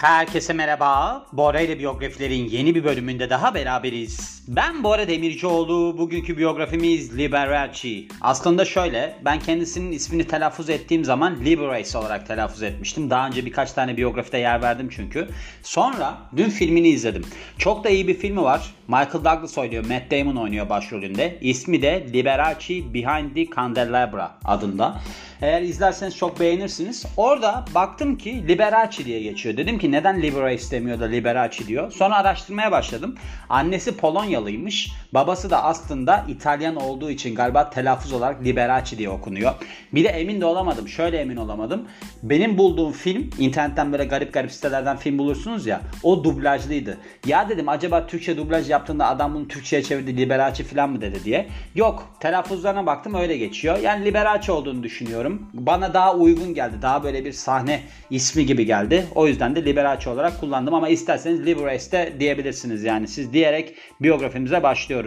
Herkese merhaba. Bora ile biyografilerin yeni bir bölümünde daha beraberiz. Ben Bora Demircioğlu. Bugünkü biyografimiz Liberace. Aslında şöyle, ben kendisinin ismini telaffuz ettiğim zaman Liberace olarak telaffuz etmiştim. Daha önce birkaç tane biyografide yer verdim çünkü. Sonra dün filmini izledim. Çok da iyi bir filmi var. Michael Douglas oynuyor, Matt Damon oynuyor başrolünde. İsmi de Liberace Behind the Candelabra adında. Eğer izlerseniz çok beğenirsiniz. Orada baktım ki Liberace diye geçiyor. Dedim ki neden Liberace demiyor da Liberace diyor. Sonra araştırmaya başladım. Annesi Polonyalıymış. Babası da aslında İtalyan olduğu için galiba telaffuz olarak Liberace diye okunuyor. Bir de emin de olamadım. Şöyle emin olamadım. Benim bulduğum film internetten böyle garip garip sitelerden film bulursunuz ya. O dublajlıydı. Ya dedim acaba Türkçe dublaj yaptığında adam bunu Türkçe'ye çevirdi Liberace falan mı dedi diye. Yok. Telaffuzlarına baktım öyle geçiyor. Yani Liberace olduğunu düşünüyorum. Bana daha uygun geldi. Daha böyle bir sahne ismi gibi geldi. O yüzden de Liberace olarak kullandım ama isterseniz Liberace de diyebilirsiniz yani. Siz diyerek biyografimize başlıyoruz.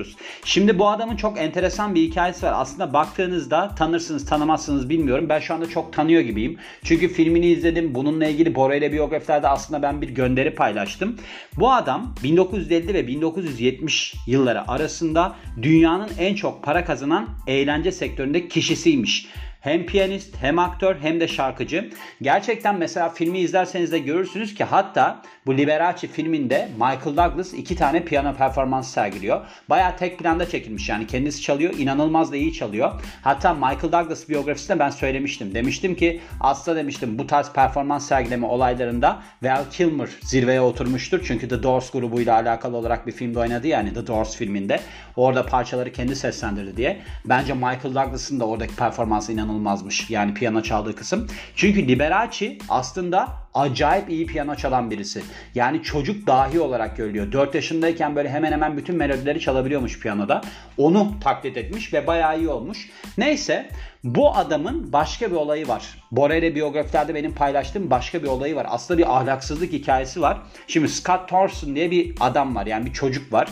Şimdi bu adamın çok enteresan bir hikayesi var. Aslında baktığınızda tanırsınız tanımazsınız bilmiyorum. Ben şu anda çok tanıyor gibiyim. Çünkü filmini izledim. Bununla ilgili Bora ile biyografilerde aslında ben bir gönderi paylaştım. Bu adam 1950 ve 1970 yılları arasında dünyanın en çok para kazanan eğlence sektöründe kişisiymiş. Hem piyanist hem aktör hem de şarkıcı. Gerçekten mesela filmi izlerseniz de görürsünüz ki hatta bu Liberace filminde Michael Douglas iki tane piyano performansı sergiliyor. Baya tek planda çekilmiş yani kendisi çalıyor inanılmaz da iyi çalıyor. Hatta Michael Douglas biyografisinde ben söylemiştim. Demiştim ki aslında demiştim bu tarz performans sergileme olaylarında Val Kilmer zirveye oturmuştur. Çünkü The Doors grubuyla alakalı olarak bir filmde oynadı yani The Doors filminde. Orada parçaları kendi seslendirdi diye. Bence Michael Douglas'ın da oradaki performansı inanılmazmış. Yani piyano çaldığı kısım. Çünkü Liberace aslında acayip iyi piyano çalan birisi. Yani çocuk dahi olarak görülüyor. 4 yaşındayken böyle hemen hemen bütün melodileri çalabiliyormuş piyanoda. Onu taklit etmiş ve bayağı iyi olmuş. Neyse bu adamın başka bir olayı var. Bora ile biyografilerde benim paylaştığım başka bir olayı var. Aslında bir ahlaksızlık hikayesi var. Şimdi Scott Thorson diye bir adam var. Yani bir çocuk var.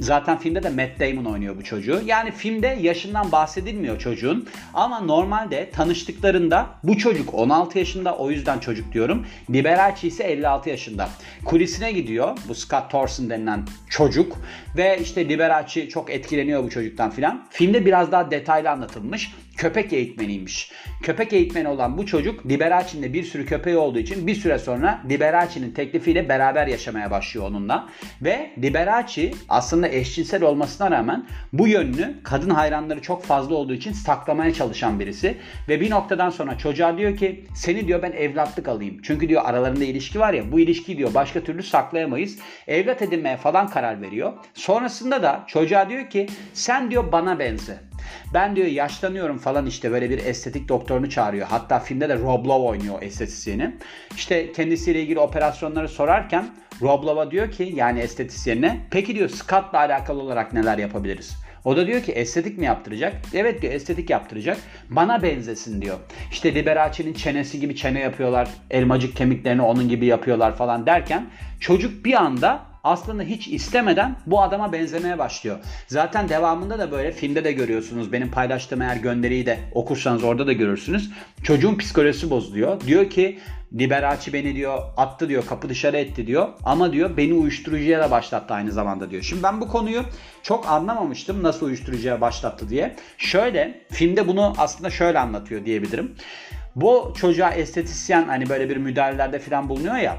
Zaten filmde de Matt Damon oynuyor bu çocuğu. Yani filmde yaşından bahsedilmiyor çocuğun. Ama normalde tanıştıklarında bu çocuk 16 yaşında o yüzden çocuk diyorum. Liberace ise 56 yaşında. Kulisine gidiyor bu Scott Thorson denilen çocuk. Ve işte Liberace çok etkileniyor bu çocuktan filan. Filmde biraz daha detaylı anlatılmış köpek eğitmeniymiş. Köpek eğitmeni olan bu çocuk Liberace'nin de bir sürü köpeği olduğu için bir süre sonra Liberace'nin teklifiyle beraber yaşamaya başlıyor onunla. Ve Liberace aslında eşcinsel olmasına rağmen bu yönünü kadın hayranları çok fazla olduğu için saklamaya çalışan birisi. Ve bir noktadan sonra çocuğa diyor ki seni diyor ben evlatlık alayım. Çünkü diyor aralarında ilişki var ya bu ilişkiyi diyor başka türlü saklayamayız. Evlat edinmeye falan karar veriyor. Sonrasında da çocuğa diyor ki sen diyor bana benze. Ben diyor yaşlanıyorum falan işte böyle bir estetik doktorunu çağırıyor. Hatta filmde de Rob Lowe oynuyor estetisyeni. İşte kendisiyle ilgili operasyonları sorarken Rob Lowe'a diyor ki yani estetisyenine peki diyor Scott'la alakalı olarak neler yapabiliriz? O da diyor ki estetik mi yaptıracak? Evet diyor estetik yaptıracak. Bana benzesin diyor. İşte Liberace'nin çenesi gibi çene yapıyorlar. Elmacık kemiklerini onun gibi yapıyorlar falan derken çocuk bir anda aslında hiç istemeden bu adama benzemeye başlıyor. Zaten devamında da böyle filmde de görüyorsunuz. Benim paylaştığım eğer gönderiyi de okursanız orada da görürsünüz. Çocuğun psikolojisi bozuluyor. Diyor ki Liberace beni diyor attı diyor kapı dışarı etti diyor. Ama diyor beni uyuşturucuya da başlattı aynı zamanda diyor. Şimdi ben bu konuyu çok anlamamıştım nasıl uyuşturucuya başlattı diye. Şöyle filmde bunu aslında şöyle anlatıyor diyebilirim. Bu çocuğa estetisyen hani böyle bir müdahalelerde falan bulunuyor ya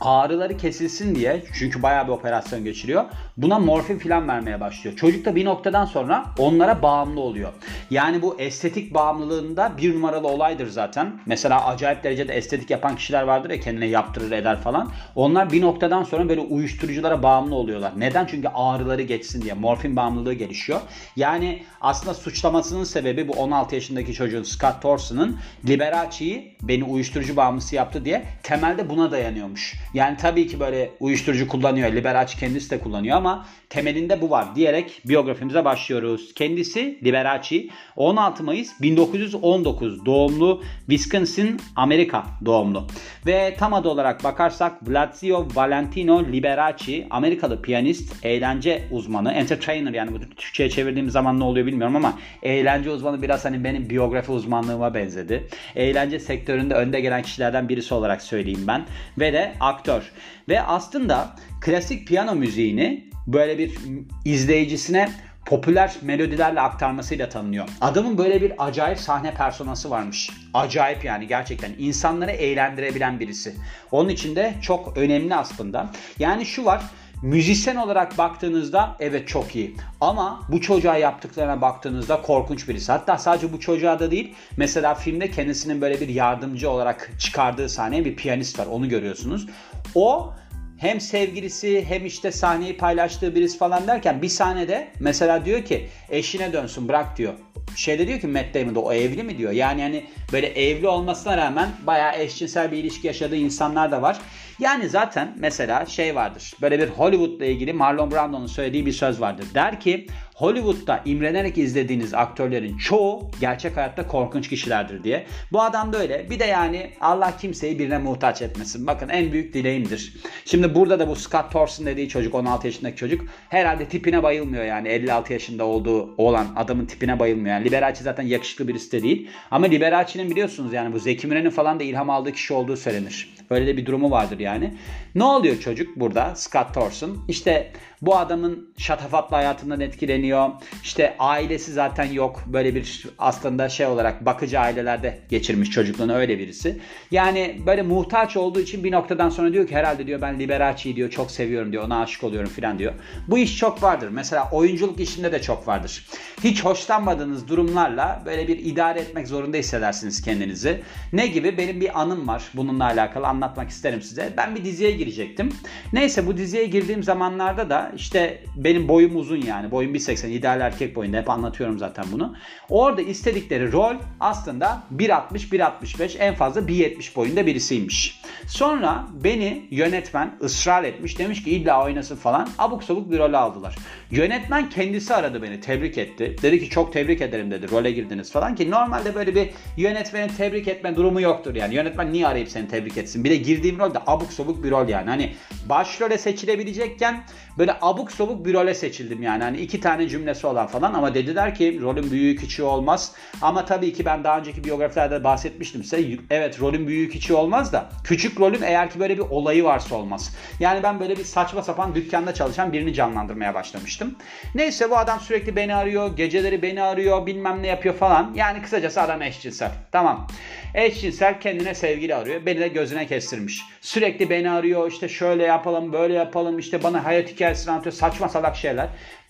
ağrıları kesilsin diye çünkü bayağı bir operasyon geçiriyor. Buna morfin falan vermeye başlıyor. Çocuk da bir noktadan sonra onlara bağımlı oluyor. Yani bu estetik bağımlılığında bir numaralı olaydır zaten. Mesela acayip derecede estetik yapan kişiler vardır ya kendine yaptırır eder falan. Onlar bir noktadan sonra böyle uyuşturuculara bağımlı oluyorlar. Neden? Çünkü ağrıları geçsin diye. Morfin bağımlılığı gelişiyor. Yani aslında suçlamasının sebebi bu 16 yaşındaki çocuğun Scott Thorson'ın Liberace'yi beni uyuşturucu bağımlısı yaptı diye temelde buna dayanıyormuş. Yani tabii ki böyle uyuşturucu kullanıyor. Liberace kendisi de kullanıyor ama temelinde bu var diyerek biyografimize başlıyoruz. Kendisi Liberace 16 Mayıs 1919 doğumlu Wisconsin, Amerika doğumlu. Ve tam adı olarak bakarsak Blasio Valentino Liberace Amerikalı piyanist, eğlence uzmanı, entertainer yani bu Türkçe'ye çevirdiğim zaman ne oluyor bilmiyorum ama eğlence uzmanı biraz hani benim biyografi uzmanlığıma benzedi. Eğlence sektöründe önde gelen kişilerden birisi olarak söyleyeyim ben. Ve de aktör. Ve aslında klasik piyano müziğini böyle bir izleyicisine popüler melodilerle aktarmasıyla tanınıyor. Adamın böyle bir acayip sahne personası varmış. Acayip yani gerçekten insanları eğlendirebilen birisi. Onun için de çok önemli aslında. Yani şu var Müzisyen olarak baktığınızda evet çok iyi. Ama bu çocuğa yaptıklarına baktığınızda korkunç birisi. Hatta sadece bu çocuğa da değil. Mesela filmde kendisinin böyle bir yardımcı olarak çıkardığı sahneye bir piyanist var. Onu görüyorsunuz. O hem sevgilisi hem işte sahneyi paylaştığı birisi falan derken bir sahnede mesela diyor ki eşine dönsün bırak diyor. Şeyde diyor ki Matt Damon'da o evli mi diyor. Yani hani böyle evli olmasına rağmen bayağı eşcinsel bir ilişki yaşadığı insanlar da var. Yani zaten mesela şey vardır. Böyle bir Hollywood'la ilgili Marlon Brando'nun söylediği bir söz vardır. Der ki Hollywood'da imrenerek izlediğiniz aktörlerin çoğu gerçek hayatta korkunç kişilerdir diye. Bu adam da öyle. Bir de yani Allah kimseyi birine muhtaç etmesin. Bakın en büyük dileğimdir. Şimdi burada da bu Scott Thorson dediği çocuk 16 yaşındaki çocuk herhalde tipine bayılmıyor yani 56 yaşında olduğu olan adamın tipine bayılmıyor. Yani Liberace zaten yakışıklı birisi de değil. Ama Liberace'nin biliyorsunuz yani bu Zeki Müren'in falan da ilham aldığı kişi olduğu söylenir. Böyle de bir durumu vardır yani. Ne oluyor çocuk burada Scott Thorson? İşte bu adamın şatafatlı hayatından etkileniyor. İşte ailesi zaten yok. Böyle bir aslında şey olarak bakıcı ailelerde geçirmiş çocukluğunu öyle birisi. Yani böyle muhtaç olduğu için bir noktadan sonra diyor ki herhalde diyor ben Liberace'yi diyor çok seviyorum diyor. Ona aşık oluyorum filan diyor. Bu iş çok vardır. Mesela oyunculuk işinde de çok vardır. Hiç hoşlanmadığınız durumlarla böyle bir idare etmek zorunda hissedersiniz kendinizi. Ne gibi? Benim bir anım var bununla alakalı anlatmak isterim size. Ben bir diziye girecektim. Neyse bu diziye girdiğim zamanlarda da işte benim boyum uzun yani. Boyum 1.80 ideal erkek boyunda hep anlatıyorum zaten bunu. Orada istedikleri rol aslında 1.60 1.65 en fazla 1.70 boyunda birisiymiş. Sonra beni yönetmen ısrar etmiş. Demiş ki illa oynasın falan. Abuk sabuk bir rol aldılar. Yönetmen kendisi aradı beni. Tebrik etti. Dedi ki çok tebrik ederim dedi. Role girdiniz falan ki normalde böyle bir yönetmenin tebrik etme durumu yoktur yani. Yönetmen niye arayıp seni tebrik etsin? Bir de girdiğim rol de abuk sabuk bir rol yani. Hani başrole seçilebilecekken böyle abuk sabuk bir role seçildim yani. Hani iki tane cümlesi olan falan ama dediler ki rolün büyüğü küçüğü olmaz. Ama tabii ki ben daha önceki biyografilerde bahsetmiştim size. Evet rolün büyüğü küçüğü olmaz da küçük rolün eğer ki böyle bir olayı varsa olmaz. Yani ben böyle bir saçma sapan dükkanda çalışan birini canlandırmaya başlamıştım. Neyse bu adam sürekli beni arıyor. Geceleri beni arıyor. Bilmem ne yapıyor falan. Yani kısacası adam eşcinsel. Tamam. Eşcinsel kendine sevgili arıyor. Beni de gözüne kestirmiş. Sürekli beni arıyor. İşte şöyle yapalım böyle yapalım. İşte bana hayat hikayesini anlatıyor. Saçma salak şeyler.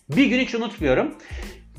Bir gün hiç unutmuyorum.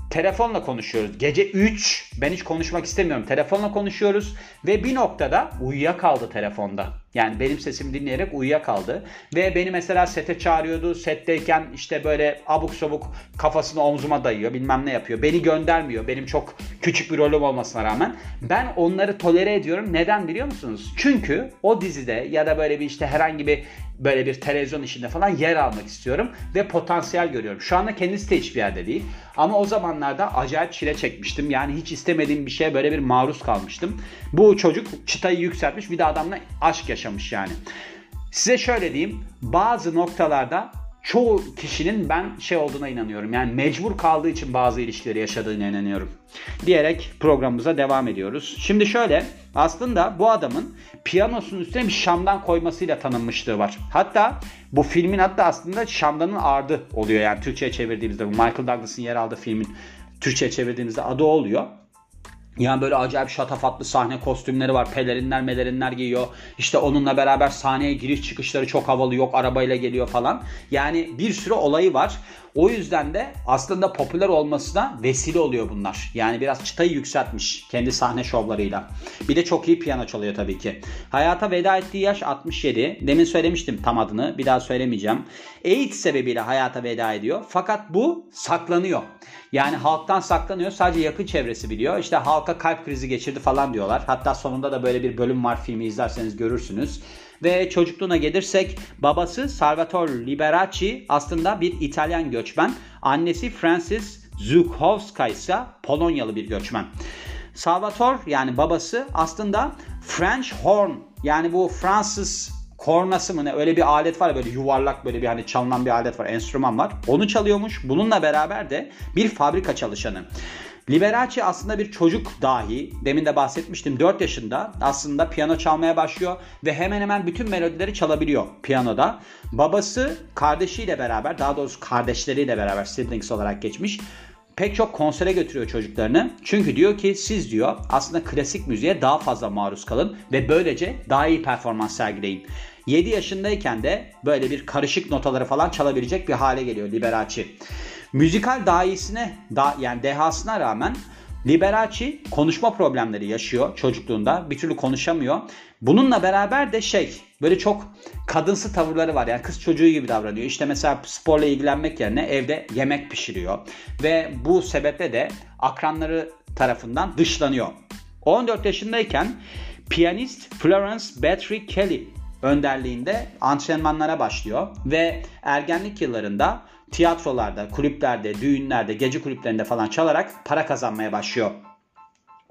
Telefonla konuşuyoruz. Gece 3 ben hiç konuşmak istemiyorum. Telefonla konuşuyoruz ve bir noktada uyuyakaldı telefonda. Yani benim sesimi dinleyerek uyuyakaldı. Ve beni mesela sete çağırıyordu. Setteyken işte böyle abuk sabuk kafasını omzuma dayıyor. Bilmem ne yapıyor. Beni göndermiyor. Benim çok küçük bir rolüm olmasına rağmen. Ben onları tolere ediyorum. Neden biliyor musunuz? Çünkü o dizide ya da böyle bir işte herhangi bir böyle bir televizyon işinde falan yer almak istiyorum ve potansiyel görüyorum. Şu anda kendisi de hiçbir yerde değil. Ama o zamanlarda acayip çile çekmiştim. Yani hiç istemediğim bir şeye böyle bir maruz kalmıştım. Bu çocuk çıtayı yükseltmiş bir de adamla aşk yaşamış yani. Size şöyle diyeyim. Bazı noktalarda çoğu kişinin ben şey olduğuna inanıyorum. Yani mecbur kaldığı için bazı ilişkileri yaşadığına inanıyorum. Diyerek programımıza devam ediyoruz. Şimdi şöyle aslında bu adamın piyanosunun üstüne bir şamdan koymasıyla tanınmışlığı var. Hatta bu filmin hatta aslında şamdanın ardı oluyor yani Türkçe'ye çevirdiğimizde bu Michael Douglas'ın yer aldığı filmin Türkçe'ye çevirdiğimizde adı oluyor. Yani böyle acayip şatafatlı sahne kostümleri var. Pelerinler melerinler giyiyor. İşte onunla beraber sahneye giriş çıkışları çok havalı. Yok arabayla geliyor falan. Yani bir sürü olayı var. O yüzden de aslında popüler olmasına vesile oluyor bunlar. Yani biraz çıtayı yükseltmiş kendi sahne şovlarıyla. Bir de çok iyi piyano çalıyor tabii ki. Hayata veda ettiği yaş 67. Demin söylemiştim tam adını. Bir daha söylemeyeceğim. AIDS sebebiyle hayata veda ediyor. Fakat bu saklanıyor. Yani halktan saklanıyor. Sadece yakın çevresi biliyor. İşte halka kalp krizi geçirdi falan diyorlar. Hatta sonunda da böyle bir bölüm var filmi izlerseniz görürsünüz. Ve çocukluğuna gelirsek babası Salvatore Liberace aslında bir İtalyan göçmen. Annesi Francis Zukowska ise Polonyalı bir göçmen. Salvatore yani babası aslında French horn yani bu Fransız kornası mı ne öyle bir alet var böyle yuvarlak böyle bir hani çalınan bir alet var enstrüman var. Onu çalıyormuş. Bununla beraber de bir fabrika çalışanı. Liberace aslında bir çocuk dahi. Demin de bahsetmiştim 4 yaşında aslında piyano çalmaya başlıyor ve hemen hemen bütün melodileri çalabiliyor piyanoda. Babası kardeşiyle beraber daha doğrusu kardeşleriyle beraber siblings olarak geçmiş pek çok konsere götürüyor çocuklarını. Çünkü diyor ki siz diyor aslında klasik müziğe daha fazla maruz kalın ve böylece daha iyi performans sergileyin. 7 yaşındayken de böyle bir karışık notaları falan çalabilecek bir hale geliyor Liberace. Müzikal dahisine da, yani dehasına rağmen Liberace konuşma problemleri yaşıyor çocukluğunda. Bir türlü konuşamıyor. Bununla beraber de şey böyle çok kadınsı tavırları var. Yani kız çocuğu gibi davranıyor. İşte mesela sporla ilgilenmek yerine evde yemek pişiriyor. Ve bu sebeple de akranları tarafından dışlanıyor. 14 yaşındayken piyanist Florence Battery Kelly önderliğinde antrenmanlara başlıyor ve ergenlik yıllarında tiyatrolarda, kulüplerde, düğünlerde, gece kulüplerinde falan çalarak para kazanmaya başlıyor.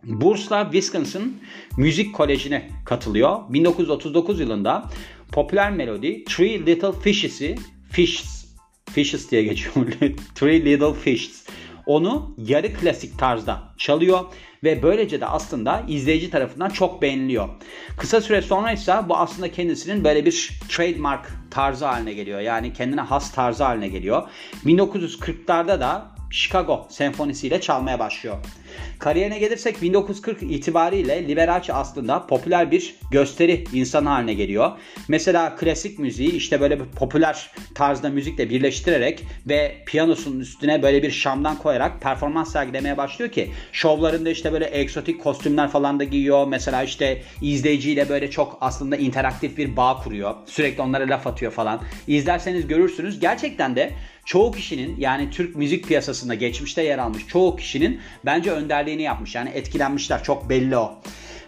Bursla Wisconsin Müzik Koleji'ne katılıyor. 1939 yılında popüler melodi Three Little Fishes'i Fishes Fishes diye geçiyor. Three Little Fishes. Onu yarı klasik tarzda çalıyor ve böylece de aslında izleyici tarafından çok beğeniliyor. Kısa süre sonra ise bu aslında kendisinin böyle bir trademark tarzı haline geliyor. Yani kendine has tarzı haline geliyor. 1940'larda da Chicago senfonisiyle çalmaya başlıyor. Kariyerine gelirsek 1940 itibariyle Liberace aslında popüler bir gösteri insan haline geliyor. Mesela klasik müziği işte böyle bir popüler tarzda müzikle birleştirerek ve piyanosunun üstüne böyle bir şamdan koyarak performans sergilemeye başlıyor ki şovlarında işte böyle egzotik kostümler falan da giyiyor. Mesela işte izleyiciyle böyle çok aslında interaktif bir bağ kuruyor. Sürekli onlara laf atıyor falan. İzlerseniz görürsünüz. Gerçekten de çoğu kişinin yani Türk müzik piyasasında geçmişte yer almış çoğu kişinin bence önderliğini yapmış. Yani etkilenmişler çok belli o.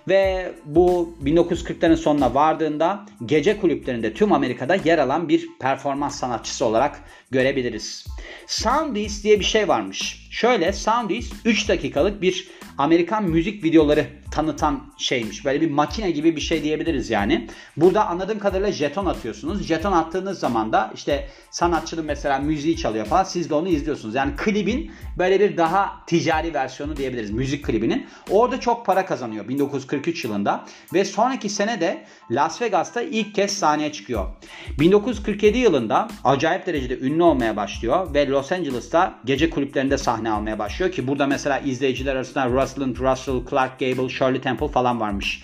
Ve bu 1940'ların sonuna vardığında gece kulüplerinde tüm Amerika'da yer alan bir performans sanatçısı olarak görebiliriz. Soundies diye bir şey varmış. Şöyle Soundies 3 dakikalık bir Amerikan müzik videoları tanıtan şeymiş. Böyle bir makine gibi bir şey diyebiliriz yani. Burada anladığım kadarıyla jeton atıyorsunuz. Jeton attığınız zaman da işte sanatçının mesela müziği çalıyor falan. Siz de onu izliyorsunuz. Yani klibin böyle bir daha ticari versiyonu diyebiliriz. Müzik klibinin. Orada çok para kazanıyor 1943 yılında. Ve sonraki sene de Las Vegas'ta ilk kez sahneye çıkıyor. 1947 yılında acayip derecede ünlü olmaya başlıyor ve Los Angeles'ta gece kulüplerinde sahne almaya başlıyor ki burada mesela izleyiciler arasında Rosalind Russell, Clark Gable, Shirley Temple falan varmış.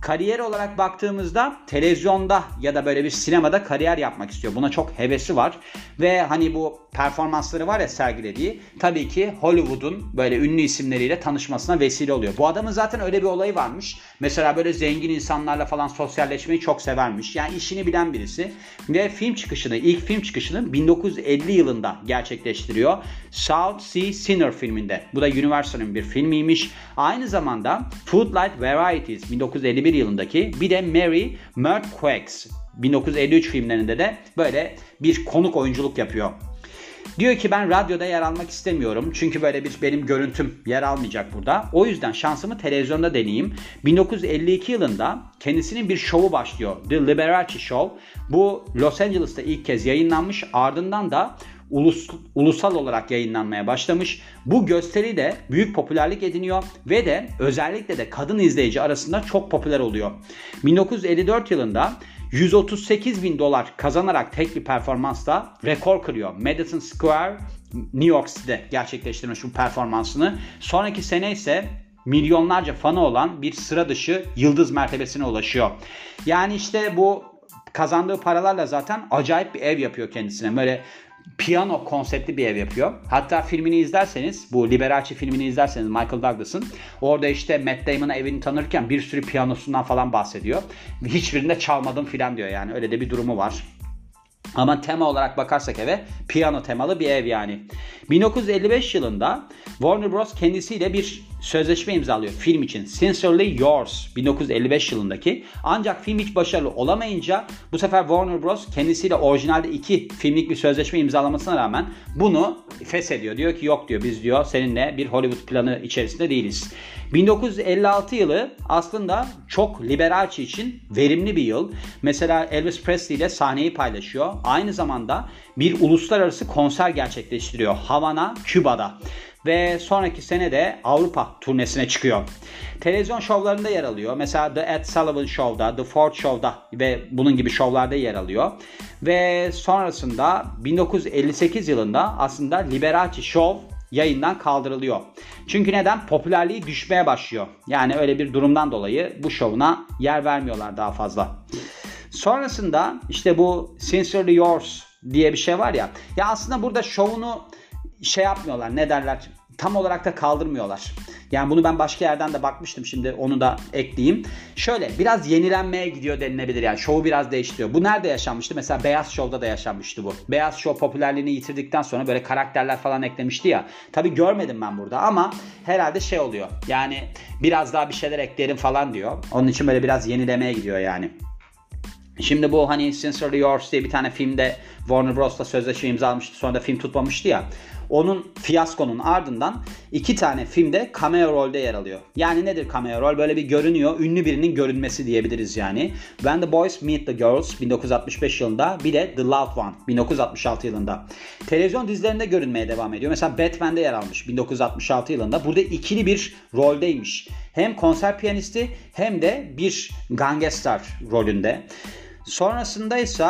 Kariyer olarak baktığımızda televizyonda ya da böyle bir sinemada kariyer yapmak istiyor. Buna çok hevesi var. Ve hani bu performansları var ya sergilediği tabii ki Hollywood'un böyle ünlü isimleriyle tanışmasına vesile oluyor. Bu adamın zaten öyle bir olayı varmış. Mesela böyle zengin insanlarla falan sosyalleşmeyi çok severmiş. Yani işini bilen birisi. Ve film çıkışını, ilk film çıkışını 1950 yılında gerçekleştiriyor. South Sea Sinner filminde. Bu da Universal'ın bir filmiymiş. Aynı zamanda Food Light Varieties 1951 yılındaki bir de Mary Murtquakes 1953 filmlerinde de böyle bir konuk oyunculuk yapıyor. Diyor ki ben radyoda yer almak istemiyorum. Çünkü böyle bir benim görüntüm yer almayacak burada. O yüzden şansımı televizyonda deneyeyim. 1952 yılında kendisinin bir şovu başlıyor. The Liberace Show. Bu Los Angeles'ta ilk kez yayınlanmış. Ardından da ulus, ulusal olarak yayınlanmaya başlamış. Bu gösteri de büyük popülerlik ediniyor ve de özellikle de kadın izleyici arasında çok popüler oluyor. 1954 yılında 138 bin dolar kazanarak tek bir performansla rekor kırıyor. Madison Square New York City'de gerçekleştirmiş bu performansını. Sonraki sene ise milyonlarca fanı olan bir sıra dışı yıldız mertebesine ulaşıyor. Yani işte bu kazandığı paralarla zaten acayip bir ev yapıyor kendisine. Böyle piyano konseptli bir ev yapıyor. Hatta filmini izlerseniz bu Liberace filmini izlerseniz Michael Douglas'ın orada işte Matt Damon'a evini tanırken bir sürü piyanosundan falan bahsediyor. Hiçbirinde çalmadım filan diyor yani öyle de bir durumu var. Ama tema olarak bakarsak eve piyano temalı bir ev yani. 1955 yılında Warner Bros. kendisiyle bir sözleşme imzalıyor film için. Sincerely Yours 1955 yılındaki. Ancak film hiç başarılı olamayınca bu sefer Warner Bros. kendisiyle orijinalde iki filmlik bir sözleşme imzalamasına rağmen bunu feshediyor. Diyor ki yok diyor biz diyor seninle bir Hollywood planı içerisinde değiliz. 1956 yılı aslında çok Liberace için verimli bir yıl. Mesela Elvis Presley ile sahneyi paylaşıyor. Aynı zamanda bir uluslararası konser gerçekleştiriyor Havana, Küba'da ve sonraki sene de Avrupa turnesine çıkıyor. Televizyon şovlarında yer alıyor. Mesela The Ed Sullivan Show'da, The Ford Show'da ve bunun gibi şovlarda yer alıyor. Ve sonrasında 1958 yılında aslında Liberace Show yayından kaldırılıyor. Çünkü neden? Popülerliği düşmeye başlıyor. Yani öyle bir durumdan dolayı bu şovuna yer vermiyorlar daha fazla. Sonrasında işte bu Sincerely Yours diye bir şey var ya. Ya aslında burada şovunu şey yapmıyorlar ne derler tam olarak da kaldırmıyorlar. Yani bunu ben başka yerden de bakmıştım şimdi onu da ekleyeyim. Şöyle biraz yenilenmeye gidiyor denilebilir yani şovu biraz değiştiriyor. Bu nerede yaşanmıştı? Mesela Beyaz Show'da da yaşanmıştı bu. Beyaz Show popülerliğini yitirdikten sonra böyle karakterler falan eklemişti ya. Tabi görmedim ben burada ama herhalde şey oluyor. Yani biraz daha bir şeyler eklerim falan diyor. Onun için böyle biraz yenilemeye gidiyor yani. Şimdi bu hani Sincerely Yours diye bir tane filmde Warner Bros'la sözleşme imzalamıştı sonra da film tutmamıştı ya. Onun fiyaskonun ardından iki tane filmde cameo rolde yer alıyor. Yani nedir cameo rol? Böyle bir görünüyor. Ünlü birinin görünmesi diyebiliriz yani. When the Boys Meet the Girls 1965 yılında bir de The Loved One 1966 yılında. Televizyon dizilerinde görünmeye devam ediyor. Mesela Batman'de yer almış 1966 yılında. Burada ikili bir roldeymiş. Hem konser piyanisti hem de bir gangster rolünde. Sonrasında ise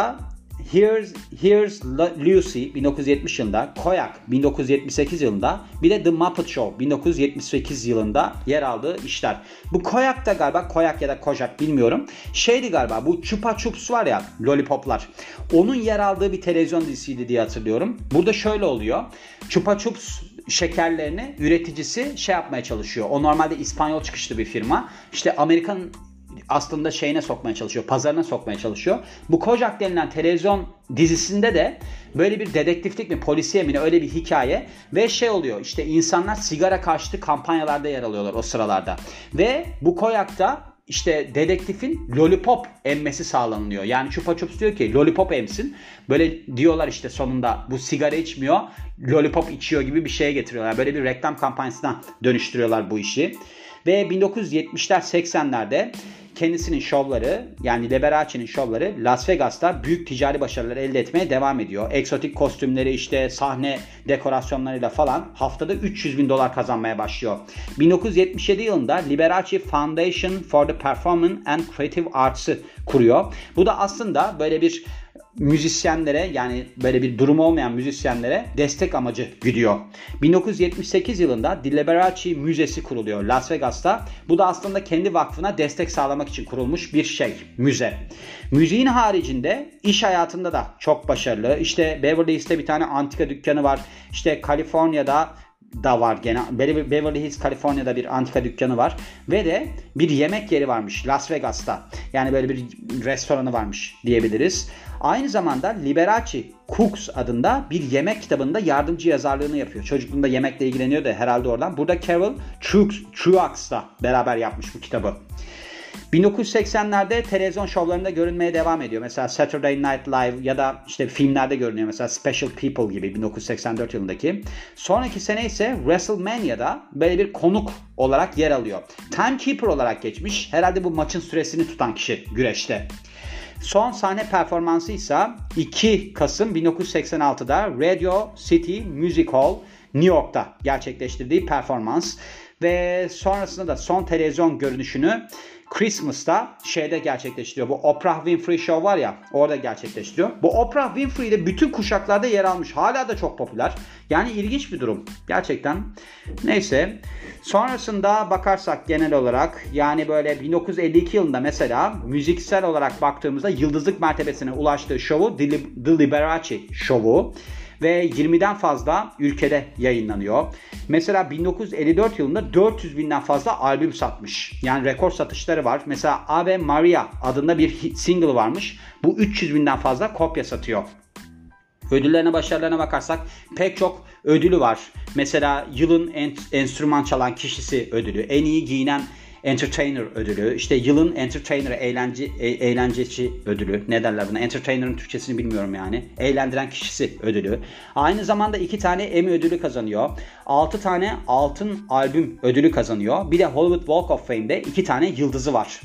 Here's, Here's Lucy 1970 yılında, Koyak 1978 yılında bir de The Muppet Show 1978 yılında yer aldığı işler. Bu Koyak da galiba Koyak ya da Kojak bilmiyorum. Şeydi galiba bu Chupa Chups var ya lollipoplar. Onun yer aldığı bir televizyon dizisiydi diye hatırlıyorum. Burada şöyle oluyor. Chupa Chups şekerlerini üreticisi şey yapmaya çalışıyor. O normalde İspanyol çıkışlı bir firma. İşte Amerikan aslında şeyine sokmaya çalışıyor, pazarına sokmaya çalışıyor. Bu Kojak denilen televizyon dizisinde de böyle bir dedektiflik mi, polisiye mi öyle bir hikaye ve şey oluyor işte insanlar sigara karşıtı kampanyalarda yer alıyorlar o sıralarda. Ve bu Kojak'ta işte dedektifin lollipop emmesi sağlanıyor. Yani Chupa Chups diyor ki lollipop emsin. Böyle diyorlar işte sonunda bu sigara içmiyor, lollipop içiyor gibi bir şeye getiriyorlar. Böyle bir reklam kampanyasına dönüştürüyorlar bu işi. Ve 1970'ler 80'lerde kendisinin şovları yani Liberace'nin şovları Las Vegas'ta büyük ticari başarılar elde etmeye devam ediyor. Eksotik kostümleri işte sahne dekorasyonlarıyla falan haftada 300 bin dolar kazanmaya başlıyor. 1977 yılında Liberace Foundation for the Performing and Creative Arts'ı kuruyor. Bu da aslında böyle bir müzisyenlere yani böyle bir durum olmayan müzisyenlere destek amacı güdüyor. 1978 yılında Liberace Müzesi kuruluyor Las Vegas'ta. Bu da aslında kendi vakfına destek sağlamak için kurulmuş bir şey, müze. Müziğin haricinde iş hayatında da çok başarılı. İşte Beverly Hills'te bir tane antika dükkanı var. İşte Kaliforniya'da da var gene. Beverly Hills, Kaliforniya'da bir antika dükkanı var. Ve de bir yemek yeri varmış Las Vegas'ta. Yani böyle bir restoranı varmış diyebiliriz. Aynı zamanda Liberace Cooks adında bir yemek kitabında yardımcı yazarlığını yapıyor. Çocukluğunda yemekle ilgileniyor da herhalde oradan. Burada Carol Truax'la beraber yapmış bu kitabı. 1980'lerde televizyon şovlarında görünmeye devam ediyor. Mesela Saturday Night Live ya da işte filmlerde görünüyor. Mesela Special People gibi 1984 yılındaki. Sonraki sene ise WrestleMania'da böyle bir konuk olarak yer alıyor. Timekeeper olarak geçmiş. Herhalde bu maçın süresini tutan kişi güreşte. Son sahne performansı ise 2 Kasım 1986'da Radio City Music Hall New York'ta gerçekleştirdiği performans ve sonrasında da son televizyon görünüşünü Christmas'ta şeyde gerçekleştiriyor. Bu Oprah Winfrey Show var ya orada gerçekleştiriyor. Bu Oprah Winfrey de bütün kuşaklarda yer almış. Hala da çok popüler. Yani ilginç bir durum. Gerçekten. Neyse. Sonrasında bakarsak genel olarak yani böyle 1952 yılında mesela müziksel olarak baktığımızda yıldızlık mertebesine ulaştığı şovu The Liberace şovu ve 20'den fazla ülkede yayınlanıyor. Mesela 1954 yılında 400 binden fazla albüm satmış. Yani rekor satışları var. Mesela Ave Maria adında bir single varmış. Bu 300 binden fazla kopya satıyor. Ödüllerine başarılarına bakarsak pek çok ödülü var. Mesela yılın en, enstrüman çalan kişisi ödülü, en iyi giyinen Entertainer ödülü, işte yılın Entertainer eğlence, e, eğlenceci ödülü. Ne derler buna? Entertainer'ın Türkçesini bilmiyorum yani. Eğlendiren kişisi ödülü. Aynı zamanda iki tane Emmy ödülü kazanıyor. Altı tane altın albüm ödülü kazanıyor. Bir de Hollywood Walk of Fame'de iki tane yıldızı var.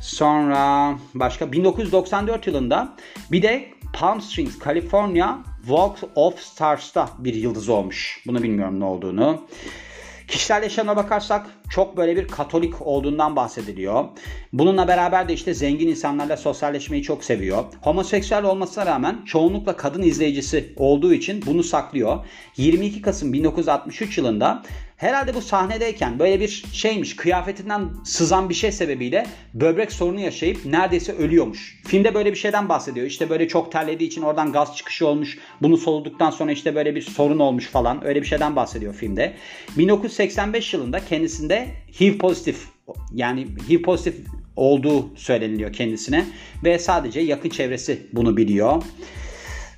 Sonra başka 1994 yılında bir de Palm Springs, California Walk of Stars'ta bir yıldız olmuş. Bunu bilmiyorum ne olduğunu. Kişisel yaşamına bakarsak çok böyle bir katolik olduğundan bahsediliyor. Bununla beraber de işte zengin insanlarla sosyalleşmeyi çok seviyor. Homoseksüel olmasına rağmen çoğunlukla kadın izleyicisi olduğu için bunu saklıyor. 22 Kasım 1963 yılında Herhalde bu sahnedeyken böyle bir şeymiş kıyafetinden sızan bir şey sebebiyle böbrek sorunu yaşayıp neredeyse ölüyormuş. Filmde böyle bir şeyden bahsediyor. İşte böyle çok terlediği için oradan gaz çıkışı olmuş. Bunu soluduktan sonra işte böyle bir sorun olmuş falan. Öyle bir şeyden bahsediyor filmde. 1985 yılında kendisinde HIV pozitif yani HIV pozitif olduğu söyleniliyor kendisine ve sadece yakın çevresi bunu biliyor.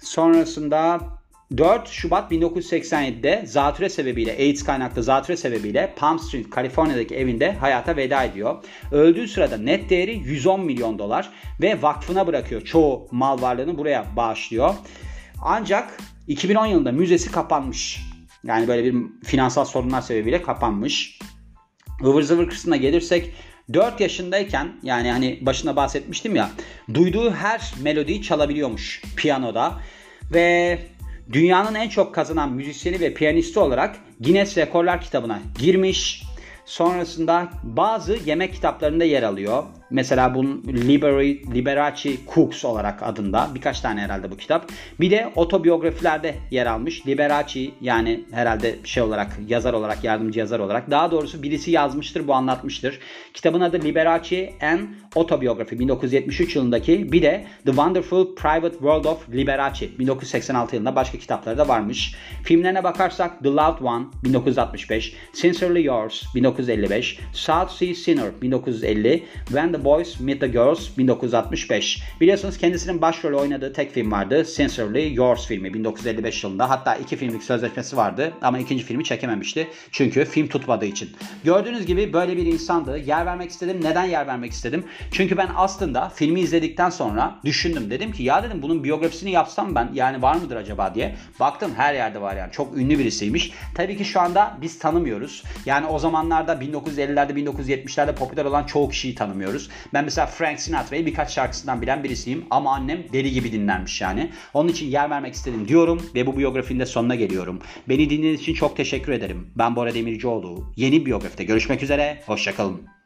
Sonrasında 4 Şubat 1987'de zatüre sebebiyle, AIDS kaynaklı zatüre sebebiyle Palm Springs, Kaliforniya'daki evinde hayata veda ediyor. Öldüğü sırada net değeri 110 milyon dolar ve vakfına bırakıyor. Çoğu mal varlığını buraya bağışlıyor. Ancak 2010 yılında müzesi kapanmış. Yani böyle bir finansal sorunlar sebebiyle kapanmış. Ivır zıvır kısmına gelirsek 4 yaşındayken yani hani başına bahsetmiştim ya duyduğu her melodiyi çalabiliyormuş piyanoda ve dünyanın en çok kazanan müzisyeni ve piyanisti olarak Guinness Rekorlar kitabına girmiş. Sonrasında bazı yemek kitaplarında yer alıyor. Mesela bunun Liberi, Liberace Cooks olarak adında birkaç tane herhalde bu kitap. Bir de otobiyografilerde yer almış. Liberace yani herhalde şey olarak yazar olarak yardımcı yazar olarak daha doğrusu birisi yazmıştır bu anlatmıştır. Kitabın adı Liberace and Autobiography 1973 yılındaki bir de The Wonderful Private World of Liberace 1986 yılında başka kitapları da varmış. Filmlerine bakarsak The Loved One 1965, Sincerely Yours 1955, South Sea Sinner 1950, When the Boys Meet the Girls 1965. Biliyorsunuz kendisinin başrol oynadığı tek film vardı. Sincerely Yours filmi 1955 yılında. Hatta iki filmlik sözleşmesi vardı ama ikinci filmi çekememişti. Çünkü film tutmadığı için. Gördüğünüz gibi böyle bir insandı. Yer vermek istedim. Neden yer vermek istedim? Çünkü ben aslında filmi izledikten sonra düşündüm. Dedim ki ya dedim bunun biyografisini yapsam ben yani var mıdır acaba diye. Baktım her yerde var yani. Çok ünlü birisiymiş. Tabii ki şu anda biz tanımıyoruz. Yani o zamanlarda 1950'lerde 1970'lerde popüler olan çoğu kişiyi tanımıyoruz. Ben mesela Frank Sinatra'yı birkaç şarkısından bilen birisiyim ama annem deli gibi dinlenmiş yani. Onun için yer vermek istedim diyorum ve bu biyografinin de sonuna geliyorum. Beni dinlediğiniz için çok teşekkür ederim. Ben Bora Demircioğlu. Yeni biyografide görüşmek üzere. Hoşçakalın.